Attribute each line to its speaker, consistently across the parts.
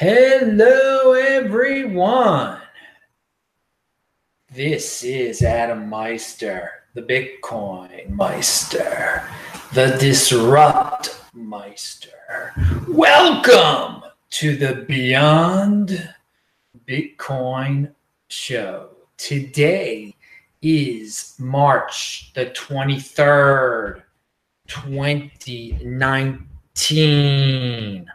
Speaker 1: Hello, everyone. This is Adam Meister, the Bitcoin Meister, the Disrupt Meister. Welcome to the Beyond Bitcoin show. Today is March the 23rd, 2019.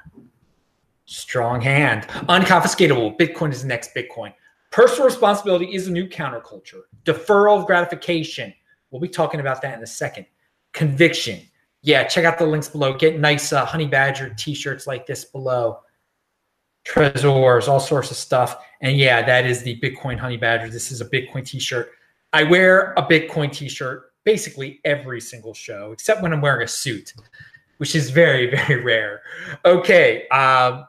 Speaker 1: Strong hand. Unconfiscatable. Bitcoin is the next Bitcoin. Personal responsibility is the new counterculture. Deferral of gratification. We'll be talking about that in a second. Conviction. Yeah, check out the links below. Get nice uh, Honey Badger t shirts like this below. Trezors, all sorts of stuff. And yeah, that is the Bitcoin Honey Badger. This is a Bitcoin t shirt. I wear a Bitcoin t shirt basically every single show, except when I'm wearing a suit, which is very, very rare. Okay. Um,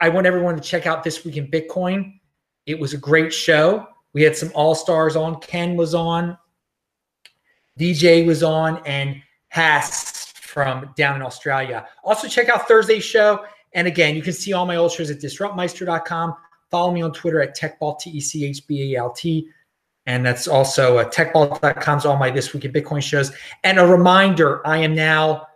Speaker 1: I want everyone to check out This Week in Bitcoin. It was a great show. We had some all stars on. Ken was on, DJ was on, and Hass from down in Australia. Also, check out Thursday's show. And again, you can see all my old shows at disruptmeister.com. Follow me on Twitter at techbalt, T E C H B A L T. And that's also uh, techbalt.com's all my This Week in Bitcoin shows. And a reminder I am now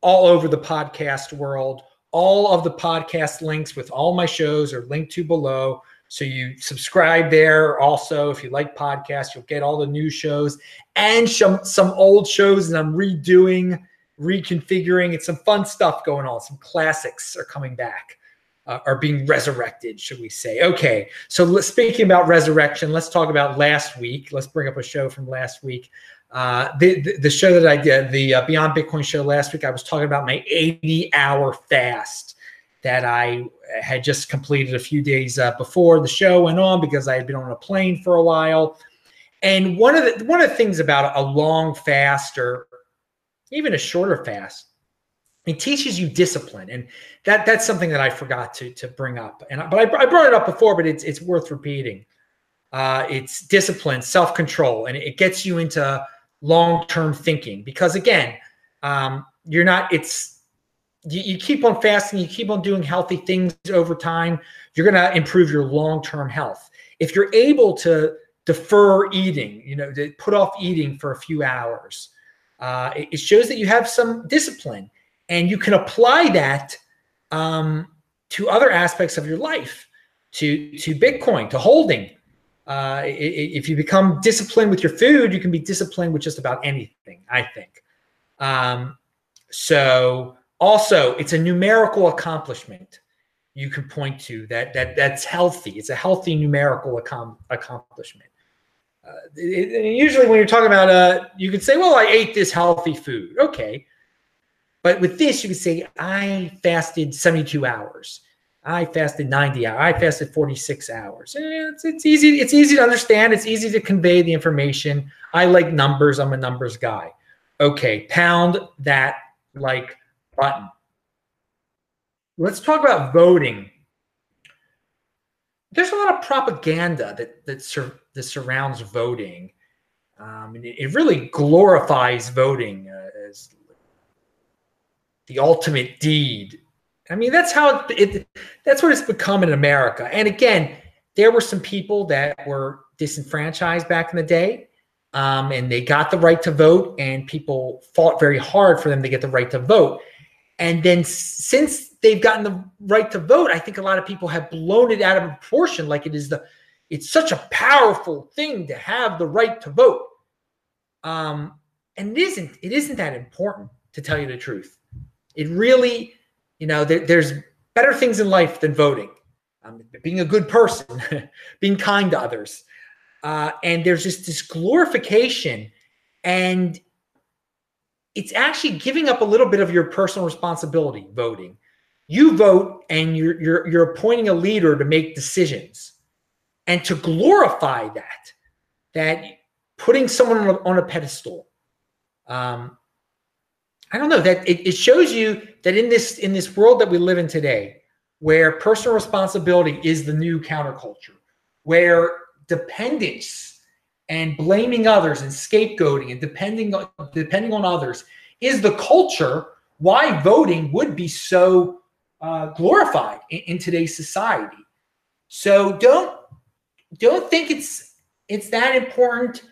Speaker 1: all over the podcast world all of the podcast links with all my shows are linked to below. So you subscribe there. Also, if you like podcasts, you'll get all the new shows and some some old shows that I'm redoing, reconfiguring. It's some fun stuff going on. Some classics are coming back, uh, are being resurrected, should we say? Okay. So speaking about resurrection, let's talk about last week. Let's bring up a show from last week. Uh, the, the show that I did, the uh, Beyond Bitcoin show last week, I was talking about my 80 hour fast that I had just completed a few days uh, before the show went on because I had been on a plane for a while. And one of the one of the things about a long fast or even a shorter fast, it teaches you discipline, and that that's something that I forgot to to bring up. And but I, I brought it up before, but it's it's worth repeating. Uh, it's discipline, self control, and it gets you into long-term thinking. Because again um, you're not it's you, you, keep on fasting you keep on doing healthy things over time you're going to improve your long-term health. If you're able to defer eating you know to put off eating for a few hours uh, it, it, shows that you have some discipline and you can apply that um, to other aspects of your life to to bitcoin to holding uh, if you become disciplined with your food, you can be disciplined with just about anything, I think. Um, so also it's a numerical accomplishment you can point to that that that's healthy. It's a healthy numerical accom- accomplishment. Uh, it, usually when you're talking about uh, you could say, well, I ate this healthy food. Okay. But with this, you could say, I fasted 72 hours. I fasted 90 hours. I fasted 46 hours. It's, it's easy. It's easy to understand. It's easy to convey the information. I like numbers. I'm a numbers guy. Okay, pound that like button. Let's talk about voting. There's a lot of propaganda that that, sur- that surrounds voting. Um, it, it, really glorifies voting uh, as the ultimate deed I mean, that's how it, that's what it's become in America. And again, there were some people that were disenfranchised back in the day, um, and they got the right to vote, and people fought very hard for them to get the right to vote. And then since they've gotten the right to vote, I think a lot of people have blown it out of proportion. Like it is the, it's such a powerful thing to have the right to vote. Um, and it isn't. It isn't that important to tell you the truth. It really you know, there, there's better things in life than voting. Um, being a good person, being kind to others. Uh, and there's just this glorification and it's actually giving up a little bit of your personal responsibility voting you vote and you're you're you're appointing a leader to make decisions and to glorify that that putting someone on a, on a pedestal um, I don't know that it, it shows you that in this in this world that we live in today, where personal responsibility is the new counterculture, where dependence and blaming others and scapegoating and depending on depending on others is the culture, why voting would be so uh, glorified in, in today's society. So don't don't think it's it's that important.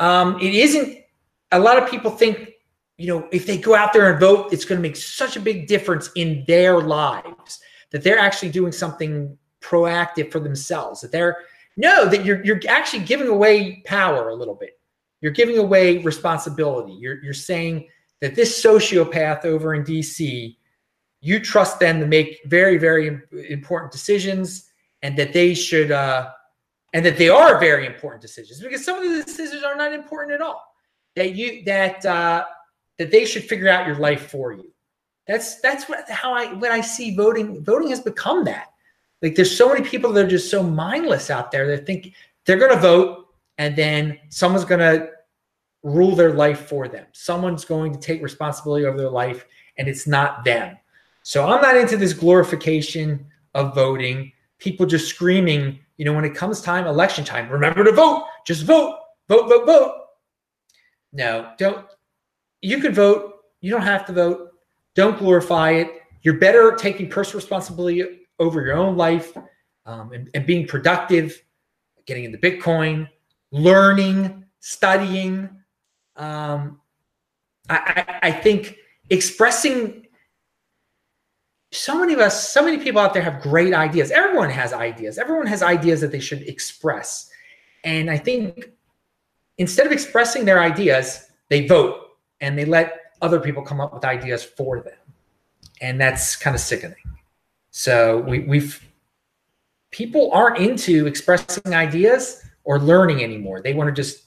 Speaker 1: Um, it isn't. A lot of people think, you know, if they go out there and vote, it's going to make such a big difference in their lives that they're actually doing something proactive for themselves. That they're no, that you're you're actually giving away power a little bit. You're giving away responsibility. You're you're saying that this sociopath over in DC, you trust them to make very very important decisions, and that they should. Uh, and that they are very important decisions because some of the decisions are not important at all. That you that uh, that they should figure out your life for you. That's that's what how I when I see voting. Voting has become that. Like there's so many people that are just so mindless out there that think they're going to vote and then someone's going to rule their life for them. Someone's going to take responsibility over their life and it's not them. So I'm not into this glorification of voting. People just screaming you know, when it comes time, election time, remember to vote. Just vote, vote, vote, vote. No, don't. You can vote. You don't have to vote. Don't glorify it. You're better taking personal responsibility over your own life um, and, and being productive, getting into Bitcoin, learning, studying. Um, I, I, I think expressing so many of us, so many people out there have great ideas. Everyone has ideas. Everyone has ideas that they should express. And I think instead of expressing their ideas, they vote and they let other people come up with ideas for them. And that's kind of sickening. So we, we've people aren't into expressing ideas or learning anymore. They want to just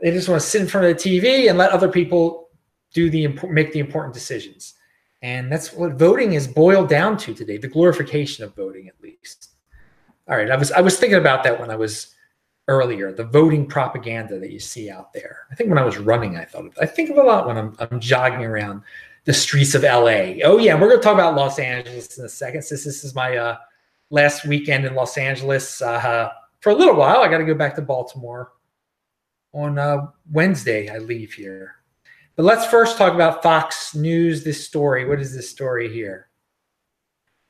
Speaker 1: they just want to sit in front of the TV and let other people do the make the important decisions. And that's what voting is boiled down to today, the glorification of voting, at least. All right. I was I was thinking about that when I was earlier, the voting propaganda that you see out there. I think when I was running, I thought of. I think of a lot when I'm I'm jogging around the streets of LA. Oh yeah, we're gonna talk about Los Angeles in a second. Since this is my uh, last weekend in Los Angeles uh, for a little while, I got to go back to Baltimore on uh, Wednesday. I leave here. But let's first talk about Fox News, this story. What is this story here?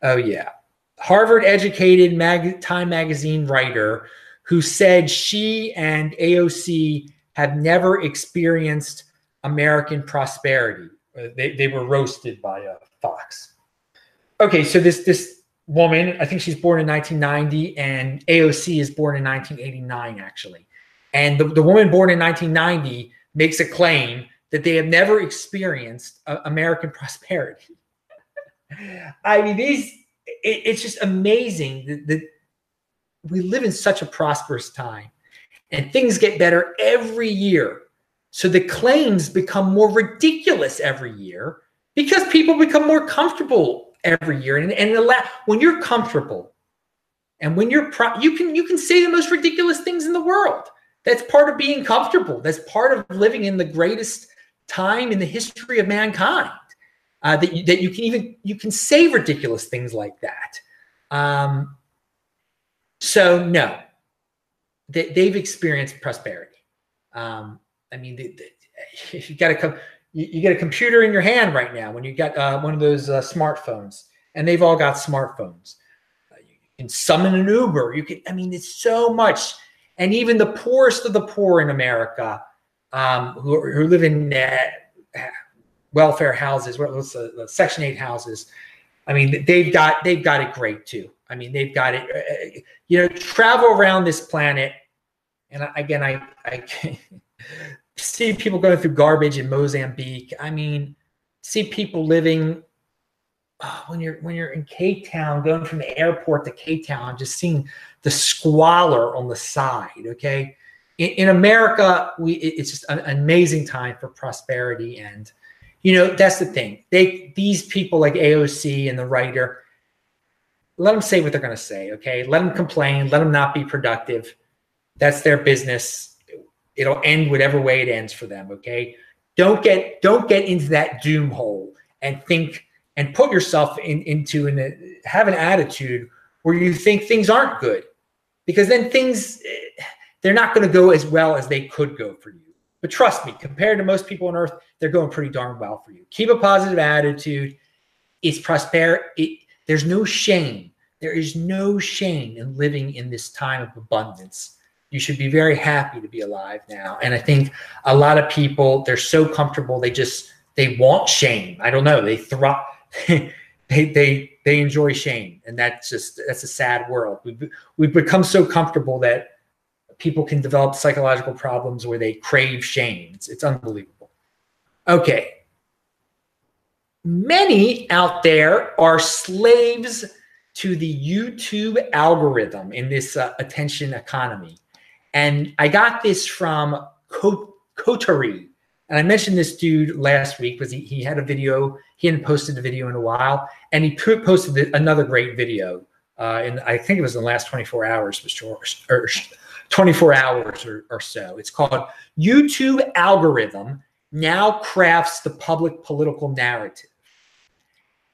Speaker 1: Oh, yeah. Harvard educated mag- Time magazine writer who said she and AOC have never experienced American prosperity. Uh, they, they were roasted by uh, Fox. Okay, so this this woman, I think she's born in 1990, and AOC is born in 1989, actually. And the, the woman born in 1990 makes a claim that they have never experienced uh, American prosperity. I mean, these, it, it's just amazing that, that we live in such a prosperous time and things get better every year. So the claims become more ridiculous every year because people become more comfortable every year. And, and when you're comfortable and when you're pro- you can you can say the most ridiculous things in the world. That's part of being comfortable. That's part of living in the greatest time in the history of mankind uh, that you, that you can even you can say ridiculous things like that. Um, so no, they, they've experienced prosperity. Um, I mean, they, they, you got a you, you, get a computer in your hand right now when you got uh, one of those uh, smartphones, and they've all got smartphones. Uh, you can summon an Uber. You can. I mean, it's so much. And even the poorest of the poor in America um, who, who live in uh, welfare houses, what's the, the, Section Eight houses. I mean, they've got they've got it great too. I mean, they've got it. Uh, you know, travel around this planet, and again, I I see people going through garbage in Mozambique. I mean, see people living oh, when you're when you're in Cape Town, going from the airport to Cape Town, just seeing the squalor on the side. Okay, in, in America, we it's just an amazing time for prosperity, and you know that's the thing. They these people like AOC and the writer, let them say what they're going to say. Okay, let them complain. Let them not be productive. That's their business. It'll end whatever way it ends for them. Okay, don't get don't get into that doom hole and think and put yourself in, into an have an attitude where you think things aren't good because then things eh, they're not going to go as well as they could go for you. But trust me, compared to most people on earth, they're going pretty darn well for you. Keep a positive attitude. It's prosper. It, there's no shame. There is no shame in living in this time of abundance. You should be very happy to be alive now. And I think a lot of people, they're so comfortable, they just they want shame. I don't know. They thrive. they they they enjoy shame, and that's just that's a sad world. We've we've become so comfortable that people can develop psychological problems where they crave shame. It's, it's unbelievable. Okay. Many out there are slaves to the YouTube algorithm in this uh, attention economy. And I got this from Coterie. And I mentioned this dude last week because he, he had a video. He hadn't posted a video in a while. And he posted another great video. Uh, and I think it was in the last 24 hours, or 24 hours or, or so. It's called YouTube Algorithm Now Crafts the Public Political Narrative.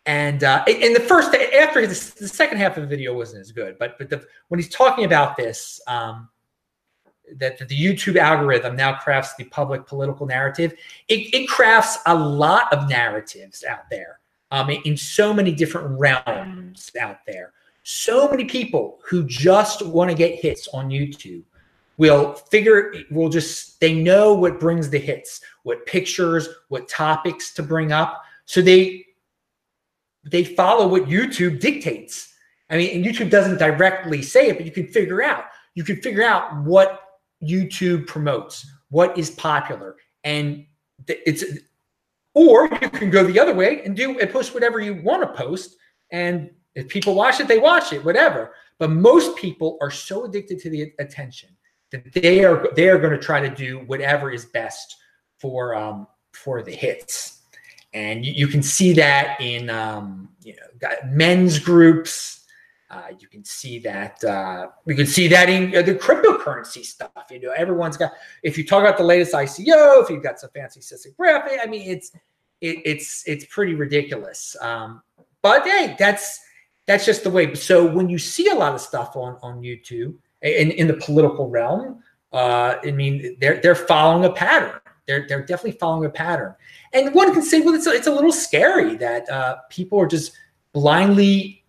Speaker 1: And uh, in the first, after the, the, second half of the video wasn't as good, but but the, when he's talking about this, um, that the YouTube algorithm now crafts the public political narrative. It, it crafts a lot of narratives out there um, in so many different realms out there. So many people who just want to get hits on YouTube will figure, will just, they know what brings the hits, what pictures, what topics to bring up. So they, they follow what YouTube dictates. I mean, and YouTube doesn't directly say it, but you can figure out, you can figure out what YouTube promotes, what is popular. And it's, or you can go the other way and do and post whatever you want to post. And if people watch it, they watch it, whatever. But most people are so addicted to the attention that they are they are going to try to do whatever is best for um, for the hits. And you, you can see that in um, you know men's groups uh, you can see that uh, you can see that in uh, the cryptocurrency stuff. You know, everyone's got. If you talk about the latest ICO, if you've got some fancy graphic, I mean, it's it, it's it's pretty ridiculous. Um, but hey, that's that's just the way. So when you see a lot of stuff on on YouTube in in the political realm, uh, I mean, they're they're following a pattern. They're they're definitely following a pattern. And one can say, well, it's a, it's a little scary that uh, people are just blindly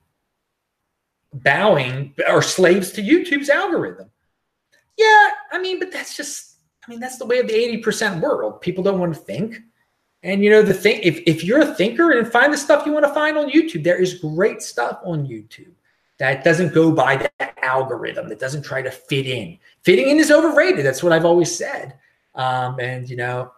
Speaker 1: bowing or slaves to YouTube's algorithm. Yeah, I mean, but that's just, I mean, that's the way of the 80% world. People don't want to think. And you know, the thing, if, if you're a thinker and find the stuff you want to find on YouTube, there is great stuff on YouTube that doesn't go by that algorithm, that doesn't try to fit in. Fitting in is overrated. That's what I've always said. Um, and you know,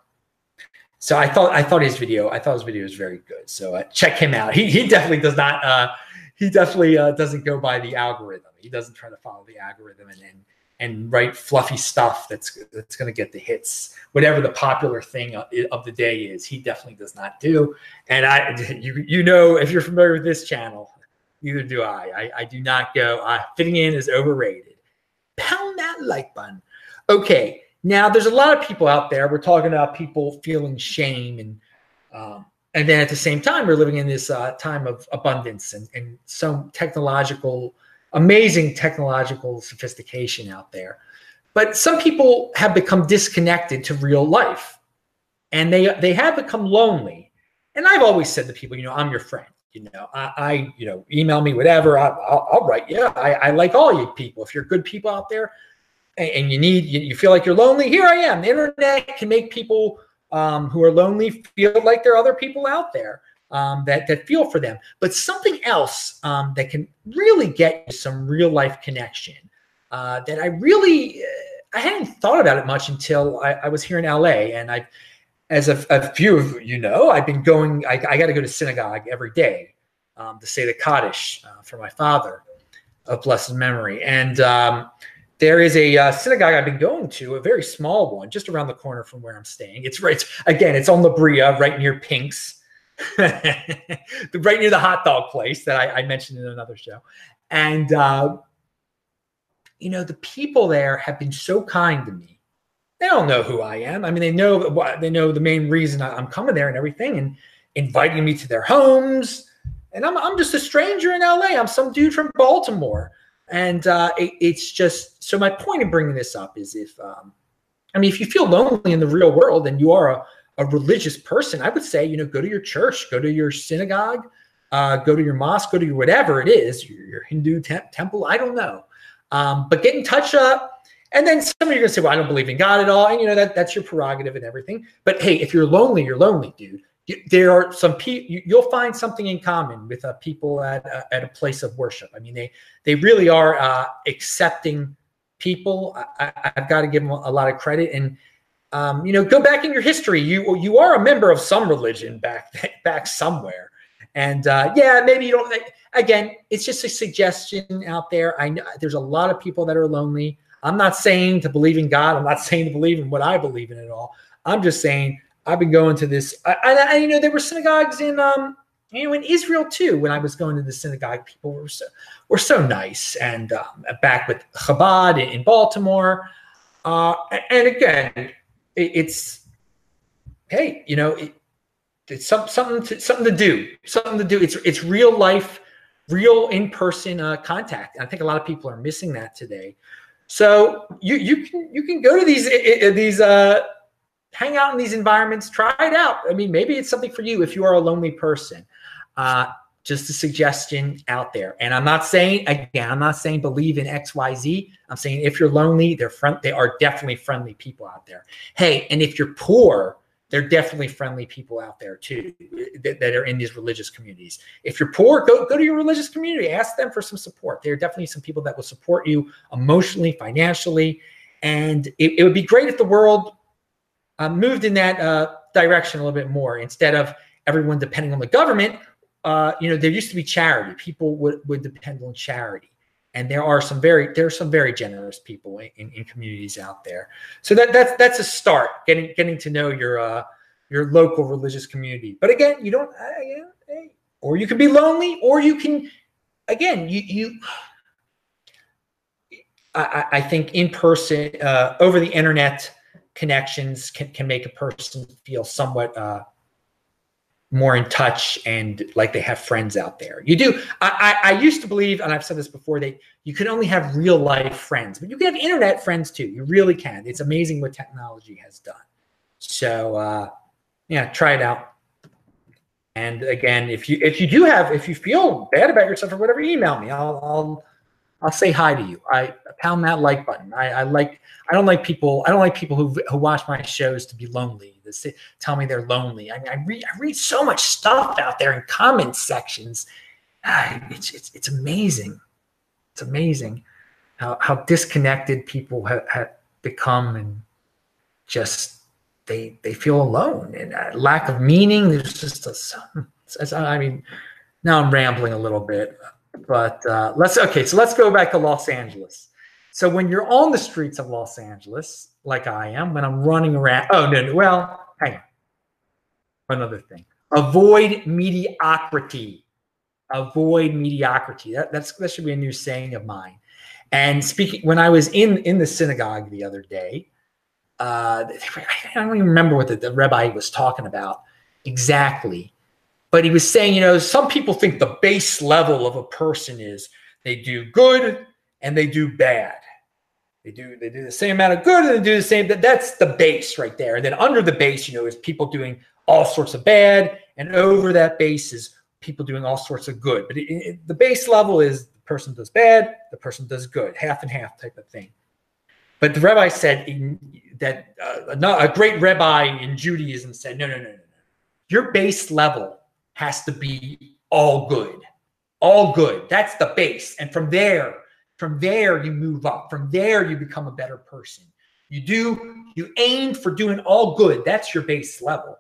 Speaker 1: so I thought I thought his video, I thought his video was very good. So uh, check him out. He, he definitely does not uh, he definitely uh, doesn't go by the algorithm. He doesn't try to follow the algorithm and and, and write fluffy stuff that's that's going to get the hits. Whatever the popular thing of the day is, he definitely does not do. And I, you you know, if you're familiar with this channel, neither do I. I, I do not go. Uh, fitting in is overrated. Pound that like button. Okay, now there's a lot of people out there. We're talking about people feeling shame and. Um, and then at the same time, we're living in this uh, time of abundance and, and some technological, amazing technological sophistication out there. But some people have become disconnected to real life, and they they have become lonely. And I've always said to people, you know, I'm your friend. You know, I, I you know, email me whatever. I, will write. Yeah, I, I like all you people. If you're good people out there, and, and you need, you, you feel like you're lonely, here I am. The internet can make people um, who are lonely feel like there are other people out there um, that that feel for them. But something else um, that can really get you some real life connection uh, that I really uh, I hadn't thought about it much until I, I was here in LA, and I, as a, a, few of you know, I've been going. I, I got to go to synagogue every day um, to say the Kaddish uh, for my father of blessed memory, and um, there is a uh, synagogue I've been going to, a very small one, just around the corner from where I'm staying. It's right again, it's on La Brea, right near Pink's, right near the hot dog place that I, I mentioned in another show. And uh, you know, the people there have been so kind to me. They don't know who I am. I mean, they know they know the main reason I'm coming there and everything, and inviting me to their homes. And I'm I'm just a stranger in LA. I'm some dude from Baltimore and uh, it, it's just so. My point in bringing this up is if, um, I mean, if you feel lonely in the real world and you are a, a religious person, I would say, you know, go to your church, go to your synagogue, Uh, go to your mosque, go to your whatever it is, your, your Hindu te- temple. I don't know, um, but get in touch up. And then some of you are gonna say, "Well, I don't believe in God at all," and you know that that's your prerogative and everything. But hey, if you're lonely, you're lonely, dude. there are some people you, will find something in common with uh, people at uh, at a place of worship. I mean, they they really are uh, accepting people. I, have got to give them a lot of credit. And um, you know, go back in your history. You you are a member of some religion back back somewhere. And uh, yeah, maybe you don't. Again, it's just a suggestion out there. I know there's a lot of people that are lonely. I'm not saying to believe in God. I'm not saying to believe in what I believe in at all. I'm just saying I've been going to this. I, I, I you know there were synagogues in um you know in Israel too. When I was going to the synagogue, people were so were so nice. And um, back with Chabad in, Baltimore, uh, and again, it, it's hey, you know, it, it's some, something to, something to do, something to do. It's it's real life, real in person uh, contact. I think a lot of people are missing that today. So you you can you can go to these these uh, hang out in these environments, try it out. I mean, maybe it's something for you if you are a lonely person. Uh, just a suggestion out there. And I'm not saying again, I'm not saying believe in XYZ. I'm saying if you're lonely, they're front, they are definitely friendly people out there. Hey, and if you're poor, they're definitely friendly people out there too that, that, are in these religious communities. If you're poor, go go to your religious community. Ask them for some support. There are definitely some people that will support you emotionally, financially, and it, it would be great if the world uh, moved in that uh, direction a little bit more instead of everyone depending on the government. Uh, you know, there used to be charity. People would would depend on charity, and there are some very there are some very generous people in, in, communities out there. So that that's that's a start. Getting getting to know your uh, your local religious community. But again, you don't. Uh, hey, or you can be lonely, or you can. Again, you you. I, I think in person, uh, over the internet, connections can, can make a person feel somewhat uh, more in touch and like they have friends out there. You do. I, I, I, used to believe, and I've said this before, that you can only have real life friends, but you can have internet friends too. You really can. It's amazing what technology has done. So uh, yeah, try it out. And again, if you if you do have if you feel bad about yourself or whatever, email me. I'll I'll I'll say hi to you. I pound that like button. I, I like. I don't like people. I don't like people who who watch my shows to be lonely. Tell me they're lonely. I mean, I read. I read so much stuff out there in comment sections. Ah, it's it's it's amazing. It's amazing how how disconnected people have, have become and just they they feel alone and lack of meaning. There's just a. I mean, now I'm rambling a little bit. But uh, let's okay. So let's go back to Los Angeles. So when you're on the streets of Los Angeles, like I am, when I'm running around. Oh no, no well, hang on. Another thing. Avoid mediocrity. Avoid mediocrity. That, that's that should be a new saying of mine. And speaking when I was in in the synagogue the other day, uh, I don't even remember what the, the rabbi was talking about exactly but he was saying, you know, some people think the base level of a person is they do good and they do bad. They do they do the same amount of good and they do the same. That that's the base right there. And then under the base, you know, is people doing all sorts of bad, and over that base is people doing all sorts of good. But it, it, the base level is the person does bad, the person does good, half and half type of thing. But the rabbi said in, that uh, a great rabbi in Judaism said, no, no, no, no, no. Your base level has to be all good. All good. That's the base. And from there, from there, you move up. From there, you become a better person. You do, you aim for doing all good. That's your base level.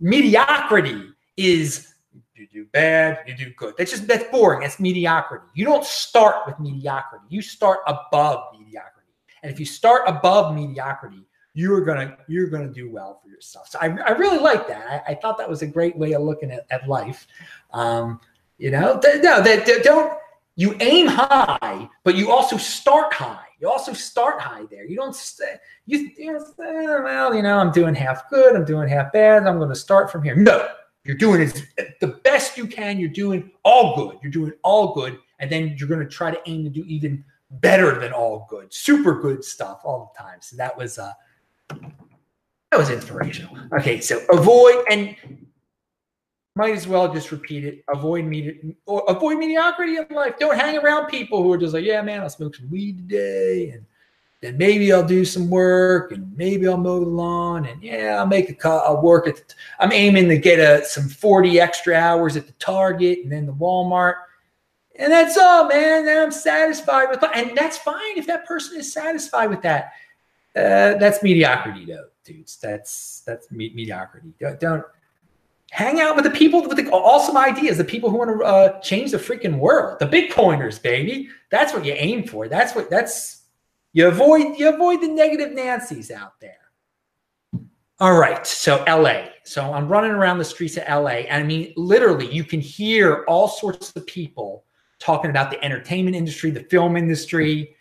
Speaker 1: mediocrity is you do bad, you do good. That's just that's boring. That's mediocrity. You don't start with mediocrity. You start above mediocrity. And if you start above mediocrity, you're gonna you're gonna do well for yourself. So I, I really like that. I, I thought that was a great way of looking at, at life. Um, you know, th- no, that don't you aim high, but you also start high. You also start high there. You don't stay. You, you know, well, you know, I'm doing half good. I'm doing half bad. I'm going to start from here. No, you're doing it the best you can. You're doing all good. You're doing all good, and then you're going to try to aim to do even better than all good, super good stuff all the time. So that was uh, that was inspirational. Okay, so avoid and might as well just repeat it. Avoid medi- avoid mediocrity in life. Don't hang around people who are just like, yeah, man, I'll smoke some weed today, and then maybe I'll do some work, and maybe I'll mow the lawn, and yeah, I'll make a cut. I'll work at. The t- I'm aiming to get a some 40 extra hours at the Target and then the Walmart, and that's all, man. Then I'm satisfied with, and that's fine if that person is satisfied with that. Uh, that's mediocrity, though, dudes. That's that's me- mediocrity. Don't, don't hang out with the people with the awesome ideas, the people who want to uh, change the freaking world, the Bitcoiners, baby. That's what you aim for. That's what that's you avoid you avoid the negative Nancy's out there. All right, so LA. So I'm running around the streets of LA, and I mean, literally, you can hear all sorts of people talking about the entertainment industry, the film industry,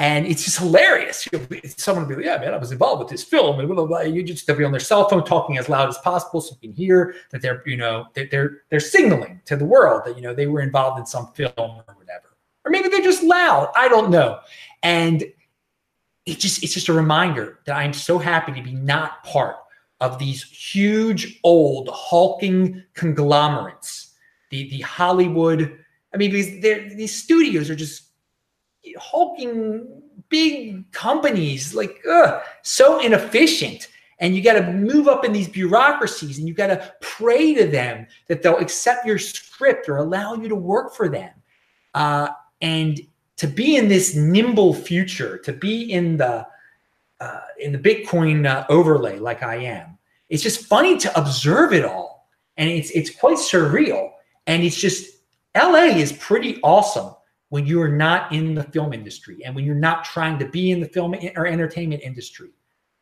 Speaker 1: and it's just hilarious. Someone will be like, yeah, man, I was involved with this film. And blah, blah, blah. You just, they'll be on their cell phone talking as loud as possible so you can hear that they're, you know, they're, they're, they're signaling to the world that, you know, they were involved in some film or whatever. Or maybe they're just loud. I don't know. And it just, it's just a reminder that I'm so happy to be not part of these huge, old, hulking conglomerates, the, the Hollywood. I mean, these, these studios are just hulking big companies like ugh, so inefficient. And you got to move up in these bureaucracies and you got to pray to them that they'll accept your script or allow you to work for them. Uh, and to be in this nimble future to be in the uh, in the bitcoin uh, overlay like i am it's just funny to observe it all. And it's it's quite surreal. And it's just la is pretty awesome when you are not in the film industry and when you're not trying to be in the film or entertainment industry.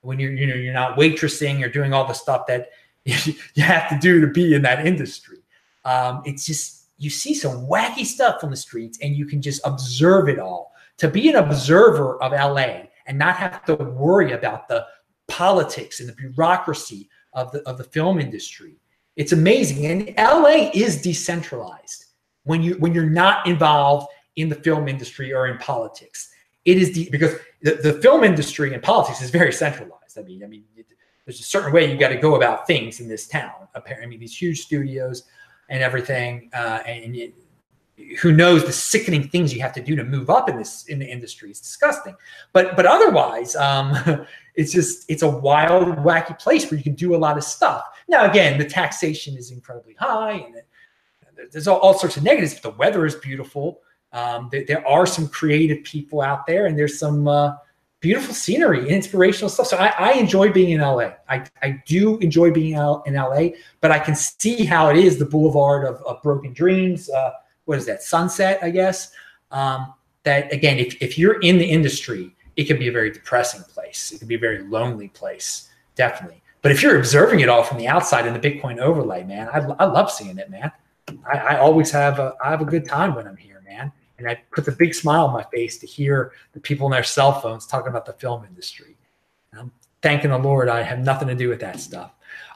Speaker 1: When you're you know you're not waitressing or doing all the stuff that you have to do to be in that industry. Um, it's just you see some wacky stuff on the streets and you can just observe it all. To be an observer of la and not have to worry about the politics and the bureaucracy of the of the film industry it's amazing. And la is decentralized. When you when you're not involved in the film industry or in politics. It is the because the, the film industry and politics is very centralized. I mean, I mean, it, there's a certain way you got to go about things in this town. Apparently, I mean, these huge studios and everything, uh, and it, who knows the sickening things you have to do to move up in this in the industry. is disgusting. But but otherwise, um, it's just it's a wild, wacky place where you can do a lot of stuff. Now, again, the taxation is incredibly high, and there's all, all sorts of negatives. But the weather is beautiful. Um, there, there, are some creative people out there, and there's some uh, beautiful scenery and inspirational stuff. So I, I, enjoy being in LA. I, I do enjoy being in LA, but I can see how it is the boulevard of, of broken dreams. Uh, what is that? Sunset, I guess. Um, that again, if, if you're in the industry, it can be a very depressing place. It can be a very lonely place, definitely. But if you're observing it all from the outside in the Bitcoin overlay, man, I, I love seeing it, man. I, I always have a I have a good time when I'm here, man and it puts a big smile on my face to hear the people on their cell phones talking about the film industry. And I'm thanking the Lord I have nothing to do with that stuff.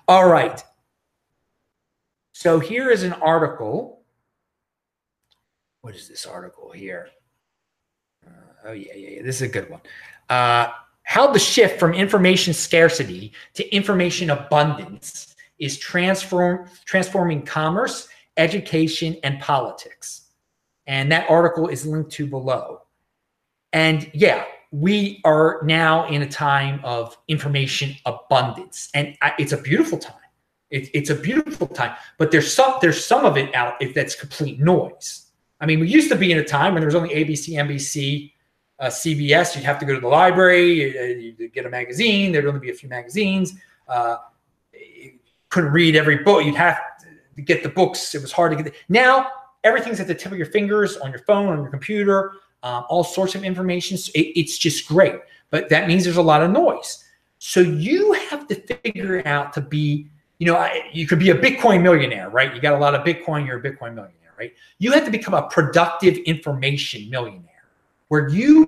Speaker 1: All right. So here is an article. What is this article here? Uh, oh, yeah, yeah, yeah. This is a good one. Uh, how the shift from information scarcity to information abundance is transform, transforming commerce, education, and politics. And that article is linked to below. And yeah, we are now in a time of information abundance, and it's a beautiful time. It, it's a beautiful time, but there's some there's some of it out if that's complete noise. I mean, we used to be in a time when there was only ABC, NBC, uh, CBS. You'd have to go to the library, you, you get a magazine. There'd only be a few magazines. Uh, couldn't read every book. You'd have to get the books. It was hard to get. The, now everything's at the tip of your fingers on your phone, on your computer, um, all sorts of information. So it, it's just great. But that means there's a lot of noise. So you have to figure out to be, you know, you could be a Bitcoin millionaire, right? You got a lot of Bitcoin, you're a Bitcoin millionaire, right? You have to become a productive information millionaire where you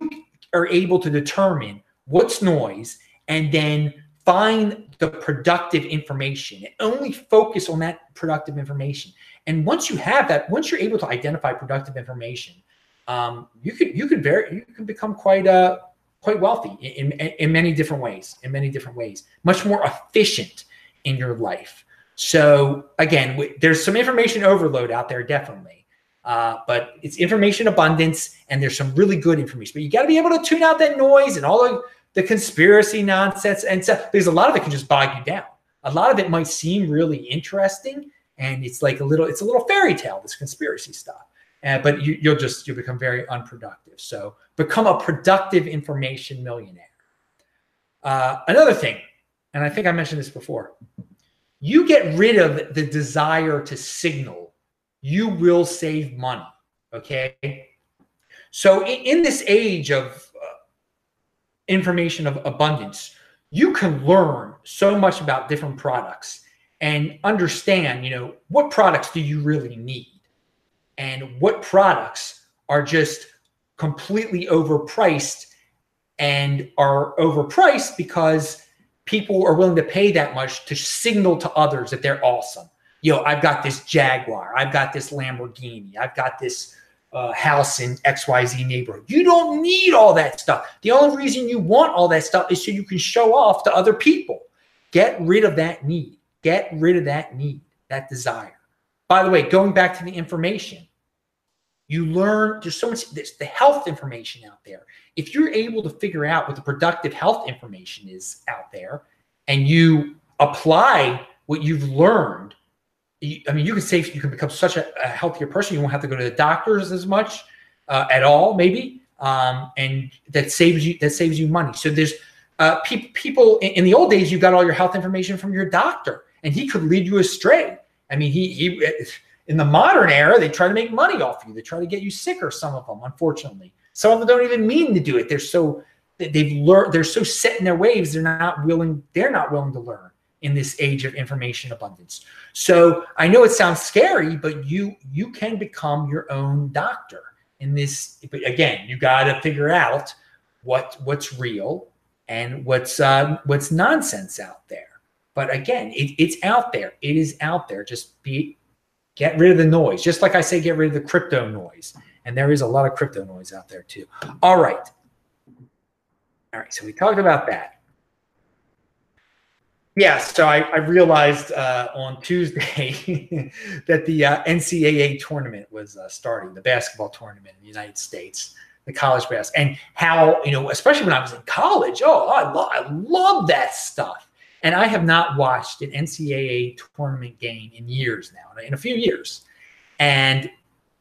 Speaker 1: are able to determine what's noise and then find the productive information and only focus on that productive information. And once you have that, once you're able to identify productive information, um, you could you could very you can become quite uh quite wealthy in, in, in many different ways. In many different ways, much more efficient in your life. So again, there's some information overload out there, definitely. Uh, but it's information abundance, and there's some really good information. But you got to be able to tune out that noise and all the, the conspiracy nonsense and stuff. Because a lot of it can just bog you down. A lot of it might seem really interesting, and it's like a little, it's a little fairy tale. This conspiracy stuff, uh, but you, you'll just you'll become very unproductive. So become a productive information millionaire. Uh, another thing, and I think I mentioned this before you get rid of the desire to signal, you will save money. Okay. So, in, in this age of uh, information of abundance, you can learn so much about different products and understand, you know, what products do you really need and what products are just completely overpriced and are overpriced because people are willing to pay that much to signal to others that they're awesome. You know, I've got this Jaguar, I've got this Lamborghini, I've got this uh, house in XYZ neighborhood. You don't need all that stuff. The only reason you want all that stuff is so you can show off to other people. Get rid of that need. Get rid of that need, that desire. By the way, going back to the information, you learn there's so much there's the health information out there. If you're able to figure out what the productive health information is out there and you apply what you've learned you, i mean you can save you can become such a, a, healthier person you won't have to go to the doctors as much uh, at all maybe um, and that saves you that saves you money. So there's uh, pe- people in, in the old days you got all your health information from your doctor and he could lead you astray i mean he he in the modern era, they try to make money off you. They try to get you sicker. Some of them, unfortunately, some of them don't even mean to do it. They're so they've learned. They're so set in their ways. They're not willing. They're not willing to learn in this age of information abundance. So I know it sounds scary, but you you can become your own doctor in this. But again, you got to figure out what what's real and what's uh, what's nonsense out there. But again, it, it's out there. It is out there. Just be Get rid of the noise. Just like I say, get rid of the crypto noise. And there is a lot of crypto noise out there too. All right. All right. So we talked about that. Yeah. So I, I realized uh, on Tuesday that the uh, NCAA tournament was uh, starting, the basketball tournament in the United States, the college basketball, and how, you know, especially when I was in college, oh, I, lo- I love that stuff and I have not watched an NCAA tournament game in years now, in a few years. And,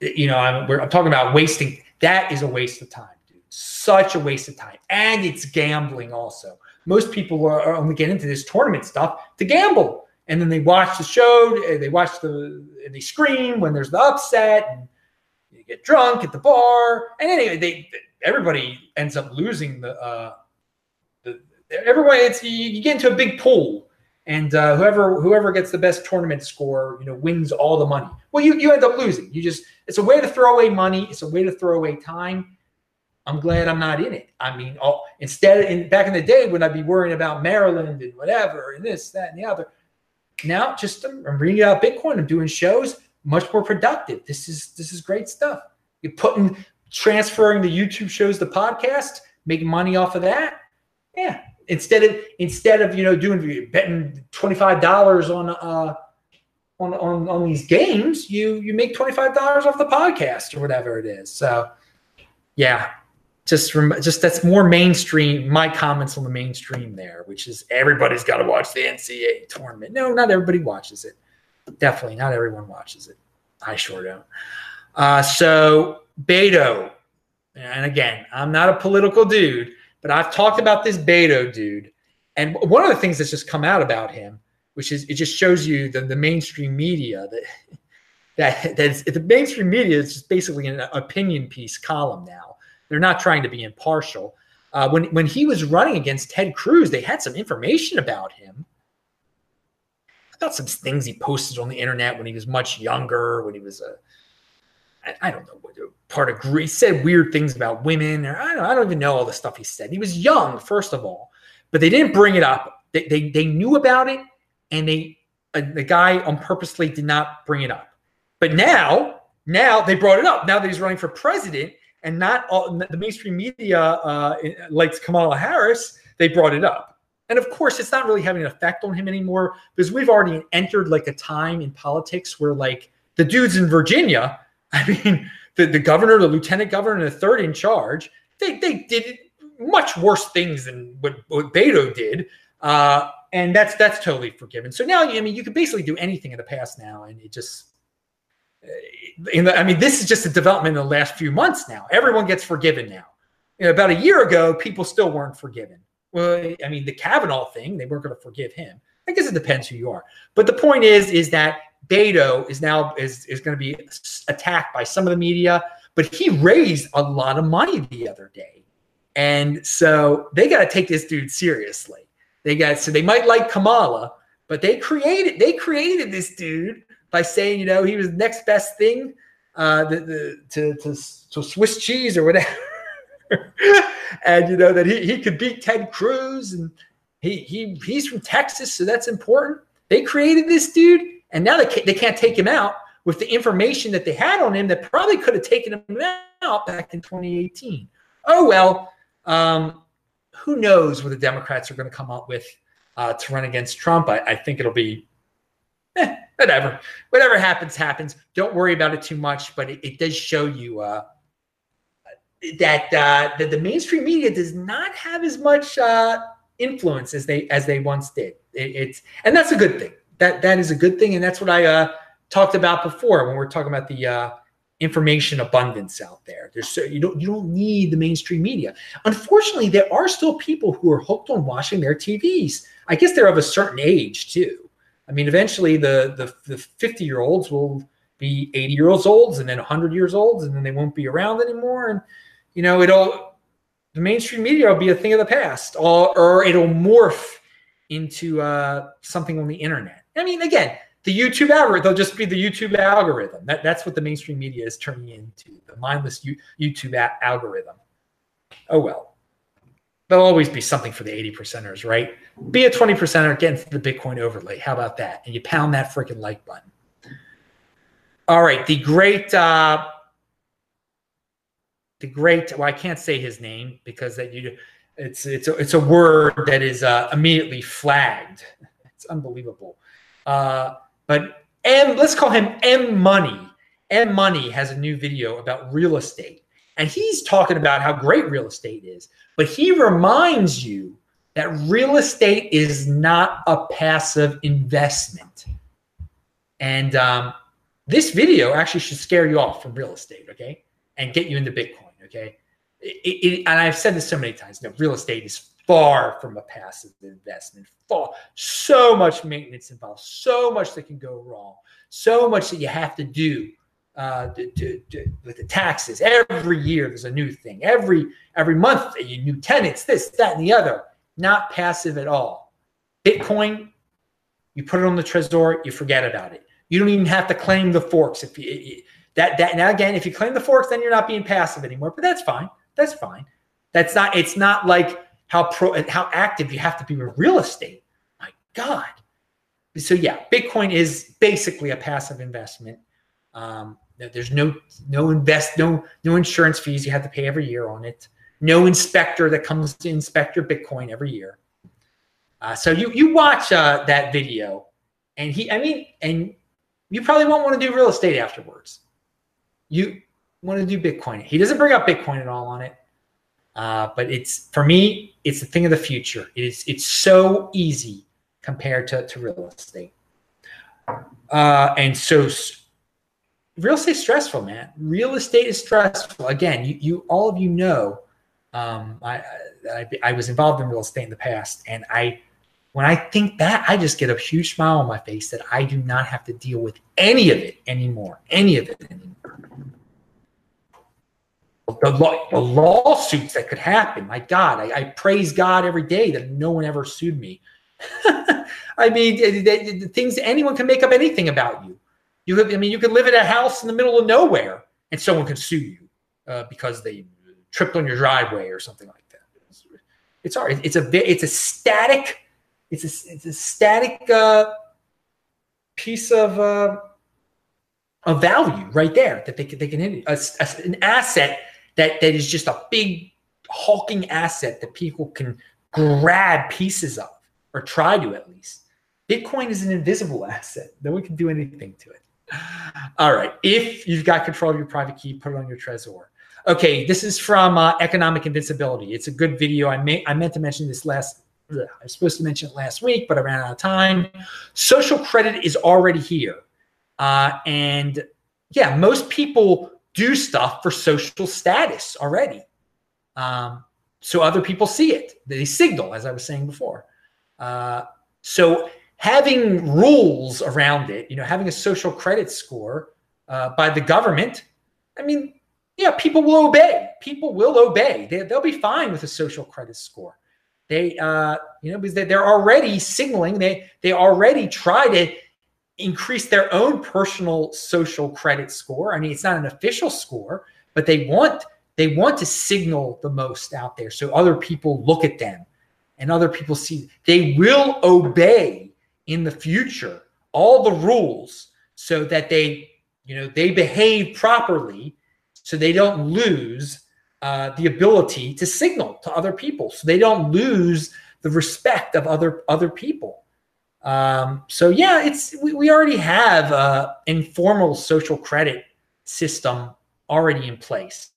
Speaker 1: you know, I'm, I'm talking about wasting. That is a waste of time, dude. Such a waste of time. And it's gambling also. Most people are, are only get into this tournament stuff to gamble. And then they watch the show, they watch the, they scream when there's the upset, and you get drunk at the bar. And anyway, they everybody ends up losing the uh, everybody it's you, you, get into a big pool and uh, whoever whoever gets the best tournament score you know wins all the money. Well you, you end up losing. You just it's a way to throw away money. It's a way to throw away time. I'm glad i'm not in it. I mean all, instead in back in the day when i'd be worrying about maryland and whatever and this that and the other now just i'm reading out bitcoin. I'm doing shows. Much more productive. This is this is great stuff. You're putting transferring the youtube shows to podcast making money off of that? Yeah instead of instead of you know doing betting twenty five dollars on uh on, on on these games, you you make twenty five dollars off the podcast or whatever it is. So yeah, just from just that's more mainstream. My comments on the mainstream there, which is everybody's got to watch the NCAA tournament. No, not everybody watches it. Definitely not everyone watches it. I sure don't. Uh, so Beto, and again, I'm not a political dude but I've talked about this Beto dude, and one of the things that's just come out about him, which is it just shows you the, the mainstream media that that that's the mainstream media is just basically an opinion piece column now. They're not trying to be impartial. Uh, when when he was running against Ted Cruz, they had some information about him. About some things he posted on the internet when he was much younger, when he was a I, don't know what part of He said weird things about women, or I don't, I don't even know all the stuff he said. He was young, first of all, but they didn't bring it up. They they, they knew about it, and they uh, the guy on purposely did not bring it up. But now, now they brought it up. Now that he's running for president, and not all the mainstream media uh, likes Kamala Harris, they brought it up. And of course, it's not really having an effect on him anymore because we've already entered like a time in politics where like the dudes in Virginia, I mean, the, the governor, the lieutenant governor, and the third in charge, they, they did much worse things than what, what Beto did. Uh, and that's that's totally forgiven. So now, I mean, you can basically do anything in the past now, and it just, uh, in the, I mean, this is just a development in the last few months now. Everyone gets forgiven now. You know, about a year ago, people still weren't forgiven. Well, I mean, the Kavanaugh thing, they weren't going to forgive him. I guess it depends who you are. But the point is, is that Beto is now is is going to be attacked by some of the media, but he raised a lot of money the other day, and so they got to take this dude seriously. They got so they might like Kamala, but they created they created this dude by saying you know he was the next best thing uh, the, the, to, to to Swiss cheese or whatever, and you know that he, he could beat Ted Cruz and he he he's from Texas, so that's important. They created this dude and now they can't, they can't take him out with the information that they had on him that probably could have taken him out back in 2018. Oh, well, um, who knows what the Democrats are going to come up with uh, to run against Trump. I, I think it'll be eh, whatever. Whatever happens, happens. Don't worry about it too much, but it, it does show you uh, that, uh, that the mainstream media does not have as much uh, influence as they as they once did. It, it's and that's a good thing that that is a good thing, and that's what I uh, talked about before when we are talking about the uh, information abundance out there. There's so you don't you don't need the mainstream media. Unfortunately, there are still people who are hooked on watching their TVs. I guess they're of a certain age too. I mean, eventually the the the 50 year olds will be 80 years old and then 100 years old and then they won't be around anymore and you know it'll the mainstream media will be a thing of the past or, or it'll morph into uh, something on the internet I mean, again, the YouTube algorithm, they'll just be the YouTube algorithm. That, that's what the mainstream media is turning into the mindless YouTube algorithm. Oh, well. There'll always be something for the 80 percenters, right? Be a 20 percenter, get into the Bitcoin overlay. How about that? And you pound that freaking like button. All right. The great, uh, the great, well, I can't say his name because that you, it's, it's, a, it's a word that is uh, immediately flagged. It's unbelievable. Uh, but M, let's call him M Money. M Money has a new video about real estate. And he's talking about how great real estate is. But he reminds you that real estate is not a passive investment. And um, this video actually should scare you off from real estate, okay? And get you into Bitcoin, okay? It, it, and I've said this so many times. Know, real estate is far from a passive investment. Far, so much maintenance involved, so much that can go wrong, so much that you have to do uh, to, to, to, with the taxes. Every year there's a new thing. Every every month you new tenants, this, that, and the other. Not passive at all. Bitcoin, you put it on the Trezor, you forget about it. You don't even have to claim the forks. If you that that now again, if you claim the forks, then you're not being passive anymore. But that's fine. That's fine. That's not. It's not like how pro and how active you have to be with real estate. My God. So yeah, Bitcoin is basically a passive investment. Um, there's no no invest no no insurance fees you have to pay every year on it. No inspector that comes to inspect your Bitcoin every year. Uh, so you you watch uh, that video, and he I mean, and you probably won't want to do real estate afterwards. You want to do Bitcoin. He doesn't bring up Bitcoin at all on it. Uh, but it's for me, it's the thing of the future. It's it's so easy compared to, to real estate. Uh, and so real estate stressful, man. Real estate is stressful. Again, you, you all of you know, um, I, I, I was involved in real estate in the past, and I when I think that, I just get a huge smile on my face that I do not have to deal with any of it anymore. Any of it anymore the, the lawsuits that could happen. My God, I, I, praise God every day that no one ever sued me. I mean, the, the, the, things anyone can make up anything about you. You, I mean, you could live in a house in the middle of nowhere and someone can sue you uh, because they tripped on your driveway or something like that. It's, it's. It's a it's a static, it's a it's a static uh, piece of. Uh, of value right there that they can, they can hit a, a, an asset that that is just a big hulking asset that people can grab pieces of, or try to at least. Bitcoin is an invisible asset. No one can do anything to it. All right. If you've got control of your private key, put it on your Trezor. Okay, this is from uh, Economic Invincibility. It's a good video. I may I meant to mention this last. I was supposed to mention it last week, but I ran out of time. Social credit is already here, uh, and yeah, most people do stuff for social status already. Um, so other people see it. They signal, as I was saying before. Uh, so having rules around it, you know, having a social credit score uh, by the government, I mean, yeah, people will obey. People will obey. They, they'll be fine with a social credit score. They, uh, you know, because they're already signaling. They they already try to increase their own personal social credit score. I mean, it's not an official score, but they want they want to signal the most out there so other people look at them and other people see. They will obey in the future all the rules so that they you know they behave properly so they don't lose uh, the ability to signal to other people. So they don't lose the respect of other other people um, so yeah it's we, we already have a informal social credit system already in place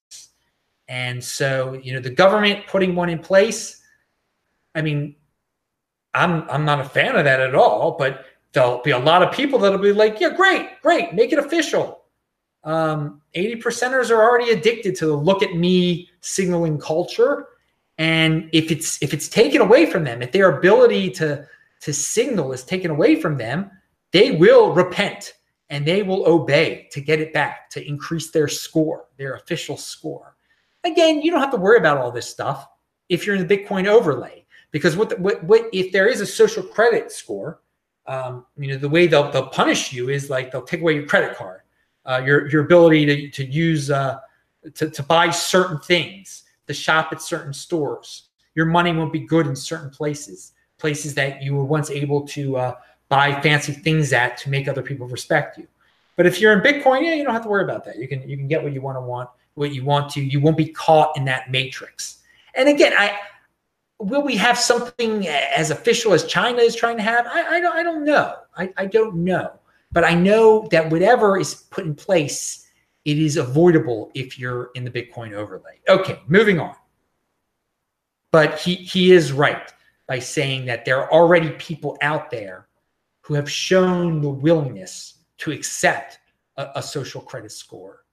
Speaker 1: and so you know the government putting one in place i mean i'm i'm not a fan of that at all but there'll be a lot of people that'll be like yeah great great make it official um, 80 percenters are already addicted to the look at me signaling culture. And if it's if it's taken away from them, if their ability to to signal is taken away from them, they will repent and they will obey to get it back, to increase their score, their official score. Again, you don't have to worry about all this stuff if you're in the Bitcoin overlay, because what, the, what, what if there is a social credit score, um, you know, the way they'll, they'll punish you is like they'll take away your credit card uh, your your ability to to use uh, to to buy certain things, to shop at certain stores. Your money won't be good in certain places, places that you were once able to uh, buy fancy things at to make other people respect you. But if you're in Bitcoin, yeah, you don't have to worry about that. You can you can get what you want to want, what you want to. You won't be caught in that matrix. And again, I will we have something as official as China is trying to have? I, I don't I don't know. I, I don't know. But I know that whatever is put in place, it is avoidable if you're in the Bitcoin overlay. Okay, moving on. But he, he is right by saying that there are already people out there who have shown the willingness to accept a, a social credit score.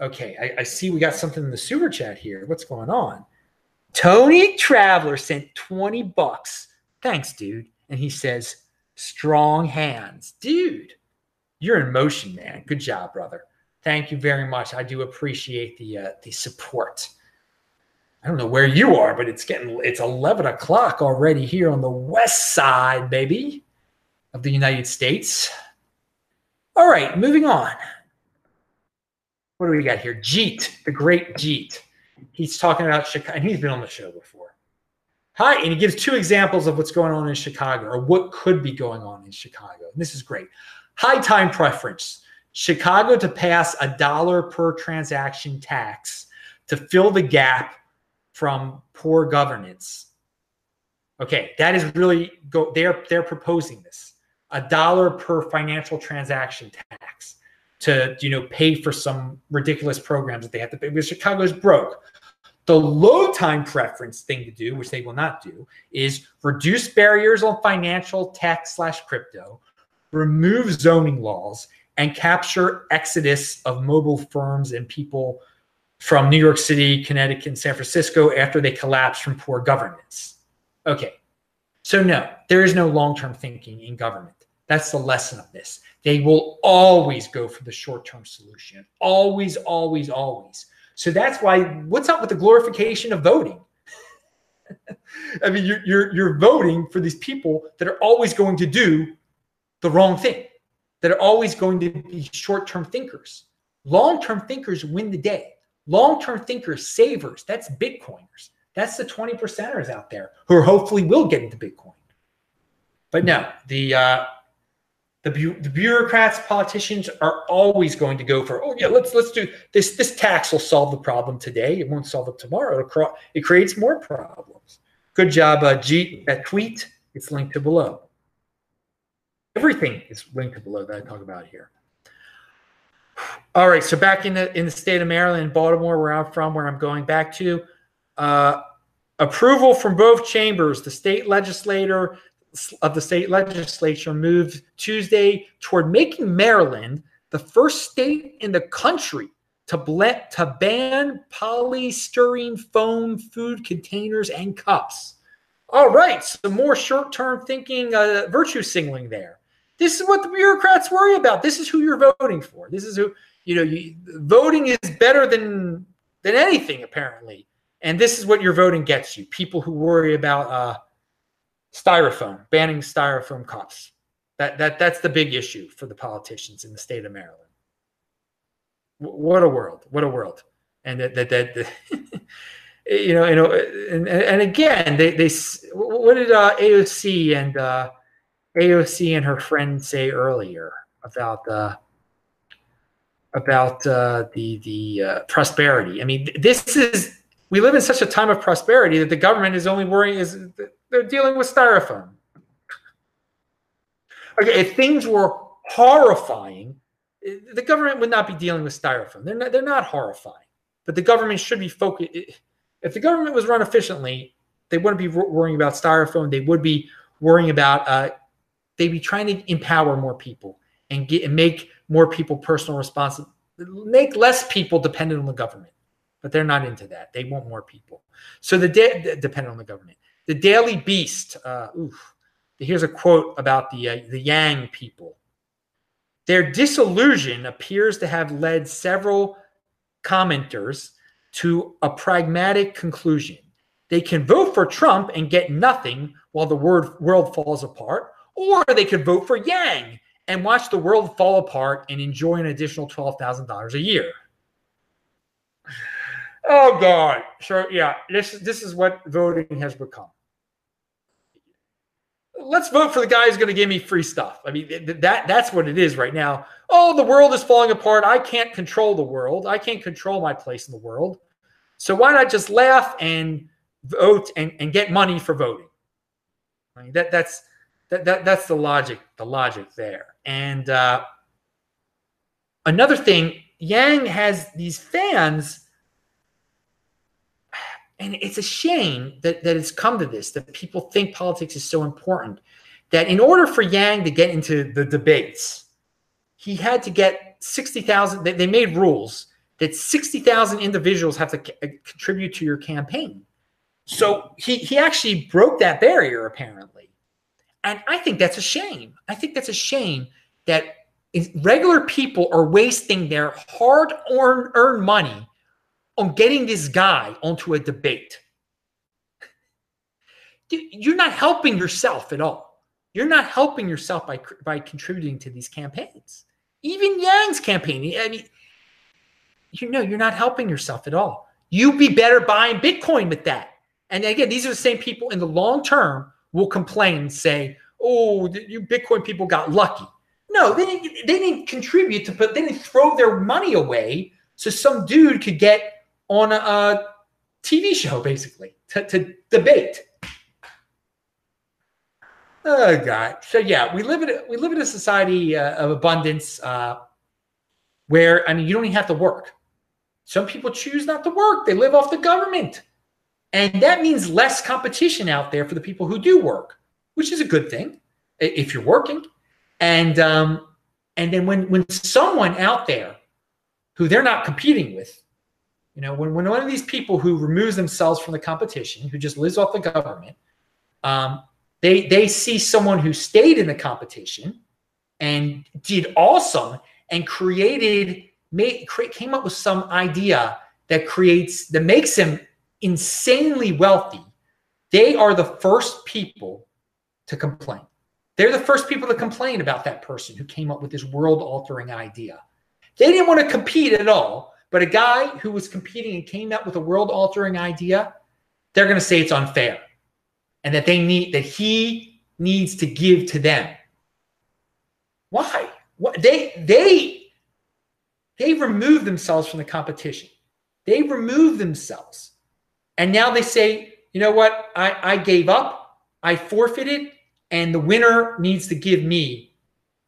Speaker 1: Okay, I, I, see we got something in the super chat here. What's going on? Tony Traveler sent 20 bucks. Thanks, dude. And he says, strong hands. Dude, you're in motion, man. Good job, brother. Thank you very much. I do appreciate the uh, the support. I don't know where you are, but it's getting it's 11 o'clock already here on the west side, baby, of the United States. All right, moving on. What do we got here? Jeet, the great Jeet. He's talking about Chicago, and he's been on the show before. Hi, and he gives two examples of what's going on in Chicago or what could be going on in Chicago. And this is great. High time preference. Chicago to pass a dollar per transaction tax to fill the gap from poor governance. Okay, that is really go they're they're proposing this. A dollar per financial transaction tax to you know pay for some ridiculous programs that they have to pay because Chicago's broke. The low time preference thing to do, which they will not do, is reduce barriers on financial tech slash crypto, remove zoning laws and capture exodus of mobile firms and people from New York City, Connecticut, and San Francisco after they collapsed from poor governance. Okay, so no, there is no long term thinking in government. That's the lesson of this. They will always go for the short term solution. Always, always, always. So that's why, what's up with the glorification of voting? I mean, you're, you're, you're voting for these people that are always going to do the wrong thing, that are always going to be short term thinkers. Long term thinkers win the day. Long term thinkers, savers, that's Bitcoiners. That's the 20 percenters out there who hopefully will get into Bitcoin. But no, the, uh, the, bu- the bureaucrats, politicians are always going to go for, oh yeah, let's let's do this. This tax will solve the problem today. It won't solve it tomorrow. It, cr- it creates more problems Good job, uh, G. That tweet, it's linked to below. Everything is linked to below that I talk about here. All right, so back in the in the state of Maryland, Baltimore, where I'm from, where I'm going back to, uh, approval from both chambers. The state legislator of the state legislature moved Tuesday toward making Maryland the first state in the country to, ble- to ban polystyrene foam food containers and cups. All right, some more short term thinking, uh, virtue signaling there. This is what the bureaucrats worry about. This is who you're voting for. This is who, you know, you, voting is better than than anything, apparently. And this is what your voting gets you people who worry about uh, styrofoam, banning styrofoam cups. That, that, that's the big issue for the politicians in the state of Maryland what a world what a world and that that, that, you know you know and, and again they they what did uh, aoc and uh, aoc and her friend say earlier about uh about uh, the the uh, prosperity i mean this is we live in such a time of prosperity that the government is only worrying is they're dealing with styrofoam okay if things were horrifying the government would not be dealing with styrofoam. They're not, they're not horrifying, but the government should be focused. If the government was run efficiently, they wouldn't be worrying about styrofoam. They would be worrying about. Uh, they'd be trying to empower more people and get and make more people personal responsible, make less people dependent on the government. But they're not into that. They want more people. So the da- dependent on the government. The Daily Beast. Uh, oof, here's a quote about the uh, the Yang people. Their disillusion appears to have led several commenters to a pragmatic conclusion. They can vote for Trump and get nothing while the world falls apart, or they could vote for Yang and watch the world fall apart and enjoy an additional $12,000 a year. Oh God. So yeah, this this is what voting has become let's vote for the guy who's going to give me free stuff. I mean, that that's what it is right now. Oh, the world is falling apart. I can't control the world. I can't control my place in the world. So why not just laugh and vote and, and get money for voting? I mean, that that's that, that that's the logic, the logic there. And uh, another thing, Yang has these fans and it's a shame that, that it's come to this that people think politics is so important that in order for yang to get into the debates he had to get 60000 they, they made rules that 60000 individuals have to c- uh, contribute to your campaign so he, he actually broke that barrier apparently and i think that's a shame i think that's a shame that regular people are wasting their hard earned money on getting this guy onto a debate. You're not helping yourself at all. You're not helping yourself by, by contributing to these campaigns. Even Yang's campaign, I mean, you know, you're not helping yourself at all. You'd be better buying Bitcoin with that. And again, these are the same people in the long term will complain and say, oh, you Bitcoin people got lucky. No, they didn't, they didn't contribute to put, they didn't throw their money away so some dude could get on a, a TV show, basically, to, to debate. Oh God! So yeah, we live in a, we live in a society uh, of abundance uh, where I mean you don't even have to work. Some people choose not to work; they live off the government, and that means less competition out there for the people who do work, which is a good thing if you're working. And um, and then when when someone out there who they're not competing with you know, when, when one of these people who removes themselves from the competition, who just lives off the government, um, they they see someone who stayed in the competition and did awesome and created made came up with some idea that creates that makes them insanely wealthy they are the first people to complain they're the first people to complain about that person who came up with this world altering idea they didn't want to compete at all but a guy who was competing and came up with a world altering idea, they're going to say it's unfair and that they need that he needs to give to them. Why? What they they they remove themselves from the competition. They remove themselves. And now they say, you know what? I, I gave up, I forfeited, and the winner needs to give me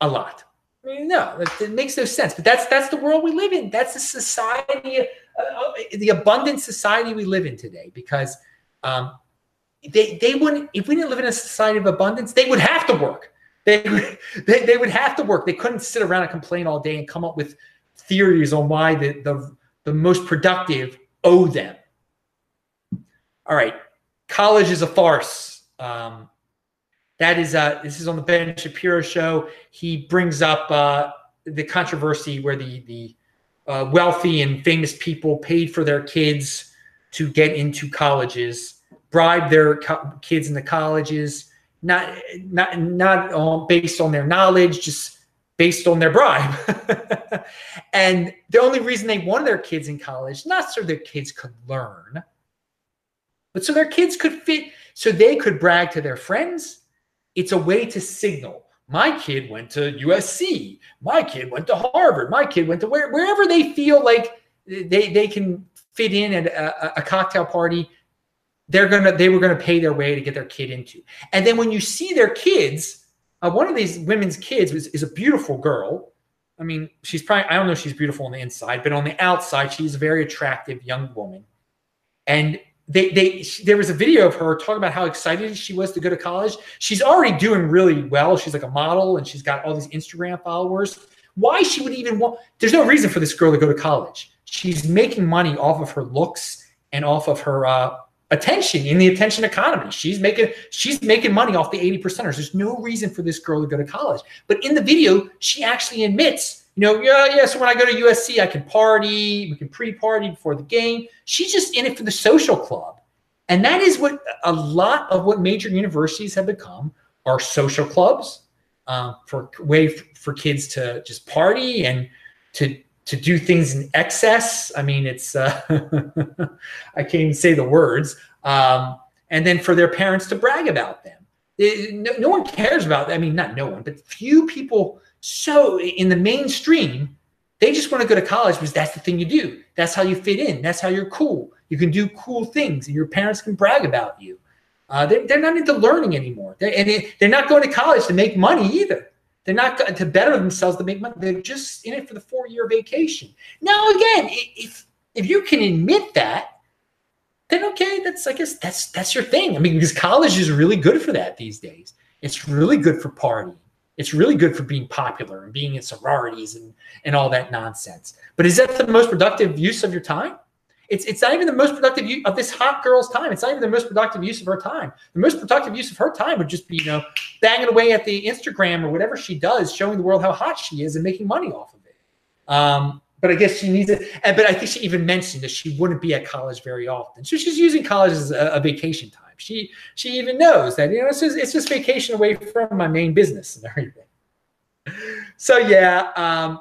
Speaker 1: a lot. I mean, no, it, it makes no sense. But that's that's the world we live in. That's the society, uh, uh, the abundant society we live in today. Because um, they they wouldn't if we didn't live in a society of abundance, they would have to work. They, they, they would have to work. They couldn't sit around and complain all day and come up with theories on why the, the, the most productive owe them. All right, college is a farce. Um, that is uh, this is on the Ben Shapiro show. He brings up uh, the controversy where the the uh, wealthy and famous people paid for their kids to get into colleges, bribe their co- kids into colleges, not not not based on their knowledge, just based on their bribe. and the only reason they wanted their kids in college, not so their kids could learn, but so their kids could fit, so they could brag to their friends it's a way to signal. My kid went to USC. My kid went to Harvard. My kid went to where, wherever they feel like they, they can fit in at a, a cocktail party. They're gonna they were gonna pay their way to get their kid into. And then when you see their kids, uh, one of these women's kids is a beautiful girl. I mean, she's probably I don't know if she's beautiful on the inside, but on the outside, she's a very attractive young woman. And they they there was a video of her talking about how excited she was to go to college. She's already doing really well. She's like a model and she's got all these Instagram followers. Why she would even want there's no reason for this girl to go to college. She's making money off of her looks and off of her uh, attention in the attention economy. She's making she's making money off the 80 percenters. There's no reason for this girl to go to college. But in the video, she actually admits you know, yeah, yeah. So when I go to USC, I can party, we can pre-party before the game. She's just in it for the social club. And that is what a lot of what major universities have become are social clubs um, for way for kids to just party and to to do things in excess. I mean, it's uh, I can't even say the words. Um, and then for their parents to brag about them. It, no, no one cares about. I mean, not no one, but few people so in the mainstream, they just want to go to college because that's the thing you do. That's how you fit in. That's how you're cool. You can do cool things, and your parents can brag about you. Uh, they're, they're not into learning anymore. They're, and they're not going to college to make money either. They're not to better themselves to make money. They're just in it for the four year vacation. Now, again, if if you can admit that, then okay, that's I guess that's that's your thing. I mean, because college is really good for that these days. It's really good for partying. It's really good for being popular and being in sororities and, and all that nonsense. But is that the most productive use of your time? It's, it's not even the most productive use of this hot girl's time. It's not even the most productive use of her time. The most productive use of her time would just be, you know, banging away at the Instagram or whatever she does, showing the world how hot she is and making money off of it. Um, but I guess she needs it. But I think she even mentioned that she wouldn't be at college very often. So she's using college as a, a vacation time. She she even knows that you know it's just, it's just vacation away from my main business and everything. So yeah, um,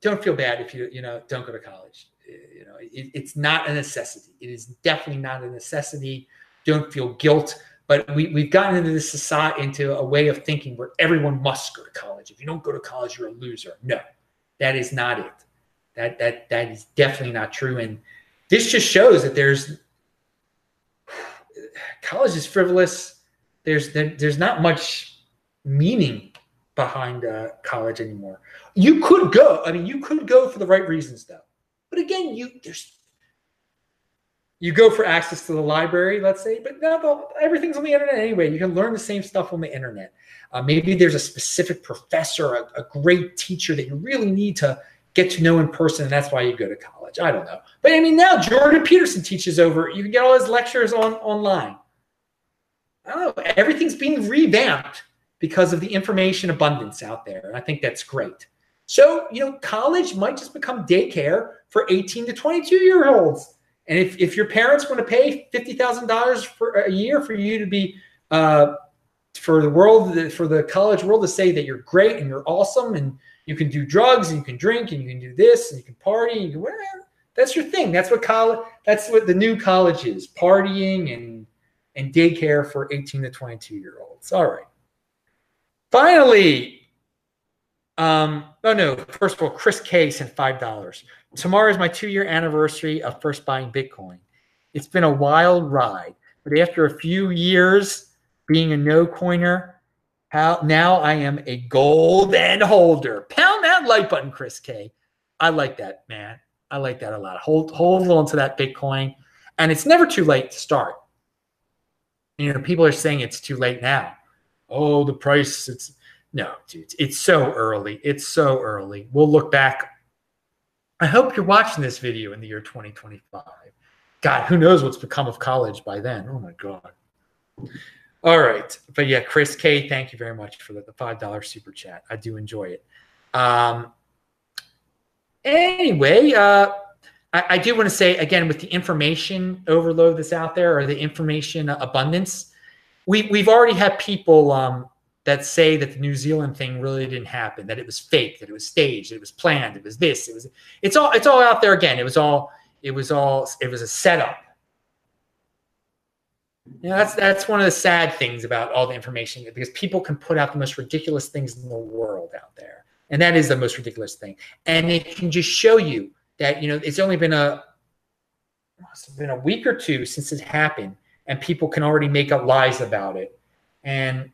Speaker 1: don't feel bad if you you know don't go to college. You know it, it's not a necessity. It is definitely not a necessity. Don't feel guilt. But we, we've gotten into this society into a way of thinking where everyone must go to college. If you don't go to college, you're a loser. No, that is not it. That that that is definitely not true. And this just shows that there's college is frivolous. There's there, there's not much meaning behind uh, college anymore. You could go. I mean, you could go for the right reasons, though. But again, you there's you go for access to the library, let's say, but now everything's on the internet anyway. You can learn the same stuff on the internet. Uh, maybe there's a specific professor, a, a, great teacher that you really need to get to know in person, and that's why you go to college. I don't know, but I mean, now Jordan Peterson teaches over. You can get all his lectures on online. Know. Everything's being revamped because of the information abundance out there. And I think that's great. So, you know, college might just become daycare for 18 to 22 year olds. And if, if your parents want to pay $50,000 for a year for you to be, uh, for the world, for the college world to say that you're great and you're awesome and you can do drugs and you can drink and you can do this and you can party and you can, whatever. That's your thing. That's what college, that's what the new college is partying and and daycare for 18 to 22 year olds. All right. Finally, um, oh no, first of all, Chris K sent $5. Tomorrow is my two year anniversary of first buying Bitcoin. It's been a wild ride. But after a few years being a no coiner, how now I am a golden holder. Pound that like button, Chris K. I like that, man. I like that a lot. Hold hold on to that Bitcoin. And it's never too late to start. You know, people are saying it's too late now. Oh, the price, it's no, dude, it's so early. It's so early. We'll look back. I hope you're watching this video in the year 2025. God, who knows what's become of college by then? Oh my God. All right. But yeah, Chris K, thank you very much for the, the $5 super chat. I do enjoy it. Um, anyway, uh, I, I do want to say again with the information overload that's out there or the information abundance, we, we've already had people um, that say that the New Zealand thing really didn't happen, that it was fake, that it was staged, it was planned, it was this, it was it's all it's all out there again. It was all it was all it was a setup. You know, that's that's one of the sad things about all the information because people can put out the most ridiculous things in the world out there. And that is the most ridiculous thing. And it can just show you that, you know, it's only been a it's been a week or two since it happened, and people can already make up lies about it. And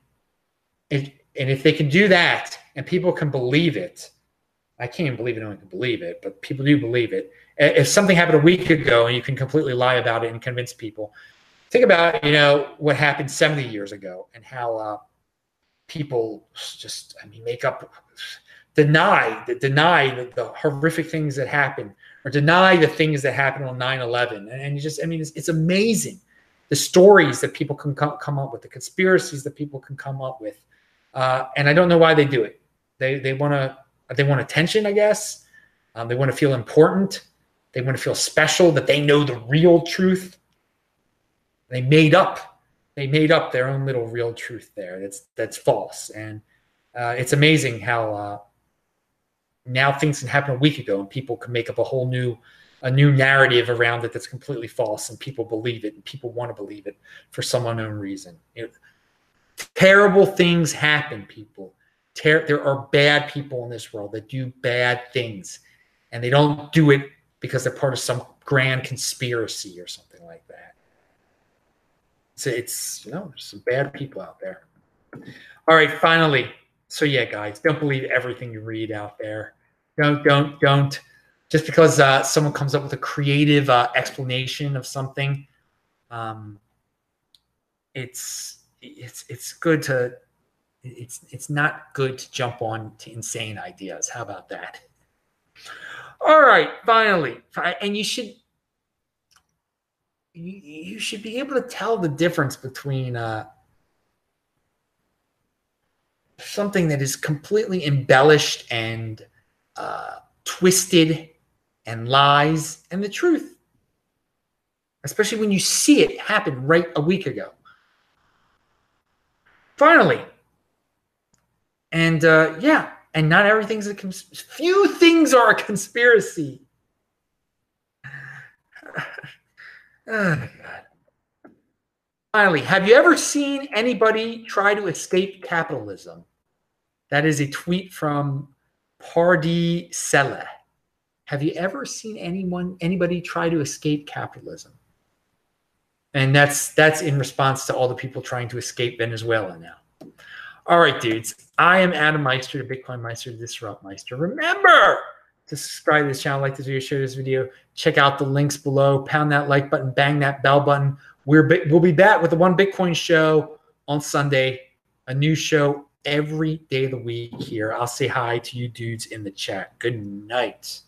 Speaker 1: it, and if they can do that and people can believe it, I can't even believe anyone can believe it, but people do believe it. If something happened a week ago and you can completely lie about it and convince people, think about you know what happened 70 years ago and how uh, people just I mean make up, deny deny the, the horrific things that happened or deny the things that happened on 9/11, and you just I mean it's, it's amazing the stories that people can come, come up with, the conspiracies that people can come up with uh, and I don't know why they do it. They they want to they want attention, I guess. Um, they want to feel important. They want to feel special that they know the real truth. They made up they made up their own little real truth there. That's that's false, and uh, it's amazing how uh, now things can happen a week ago, and people can make up a whole new a new narrative around it that's completely false, and people believe it, and people want to believe it for some unknown reason. Terrible things happen, people. Ter- there are bad people in this world that do bad things, and they don't do it because they're part of some grand conspiracy or something. So it's you know, there's some bad people out there. All right, finally. So yeah, guys, don't believe everything you read out there. Don't don't don't just because uh, someone comes up with a creative uh, explanation of something. Um, it's it's it's good to it's it's not good to jump on to insane ideas. How about that? All right, finally, and you should you, you should be able to tell the difference between uh, something that is completely embellished and uh, twisted and lies and the truth, especially when you see it happen right a week ago. Finally. And uh, yeah, and not everything's a cons- few things are a conspiracy. God. Finally, have you ever seen anybody try to escape capitalism? That is a tweet from Pardi Sele. Have you ever seen anyone anybody try to escape capitalism? And that's that's in response to all the people trying to escape Venezuela now. All right, dudes. I am Adam Meister, the Bitcoin Meister, the Disrupt Meister. Remember to subscribe to this channel, like this video, share this video. Check out the links below. Pound that like button, bang that bell button. We're we'll be back with the One Bitcoin Show on Sunday. A new show every day of the week here. I'll say hi to you dudes in the chat. Good night.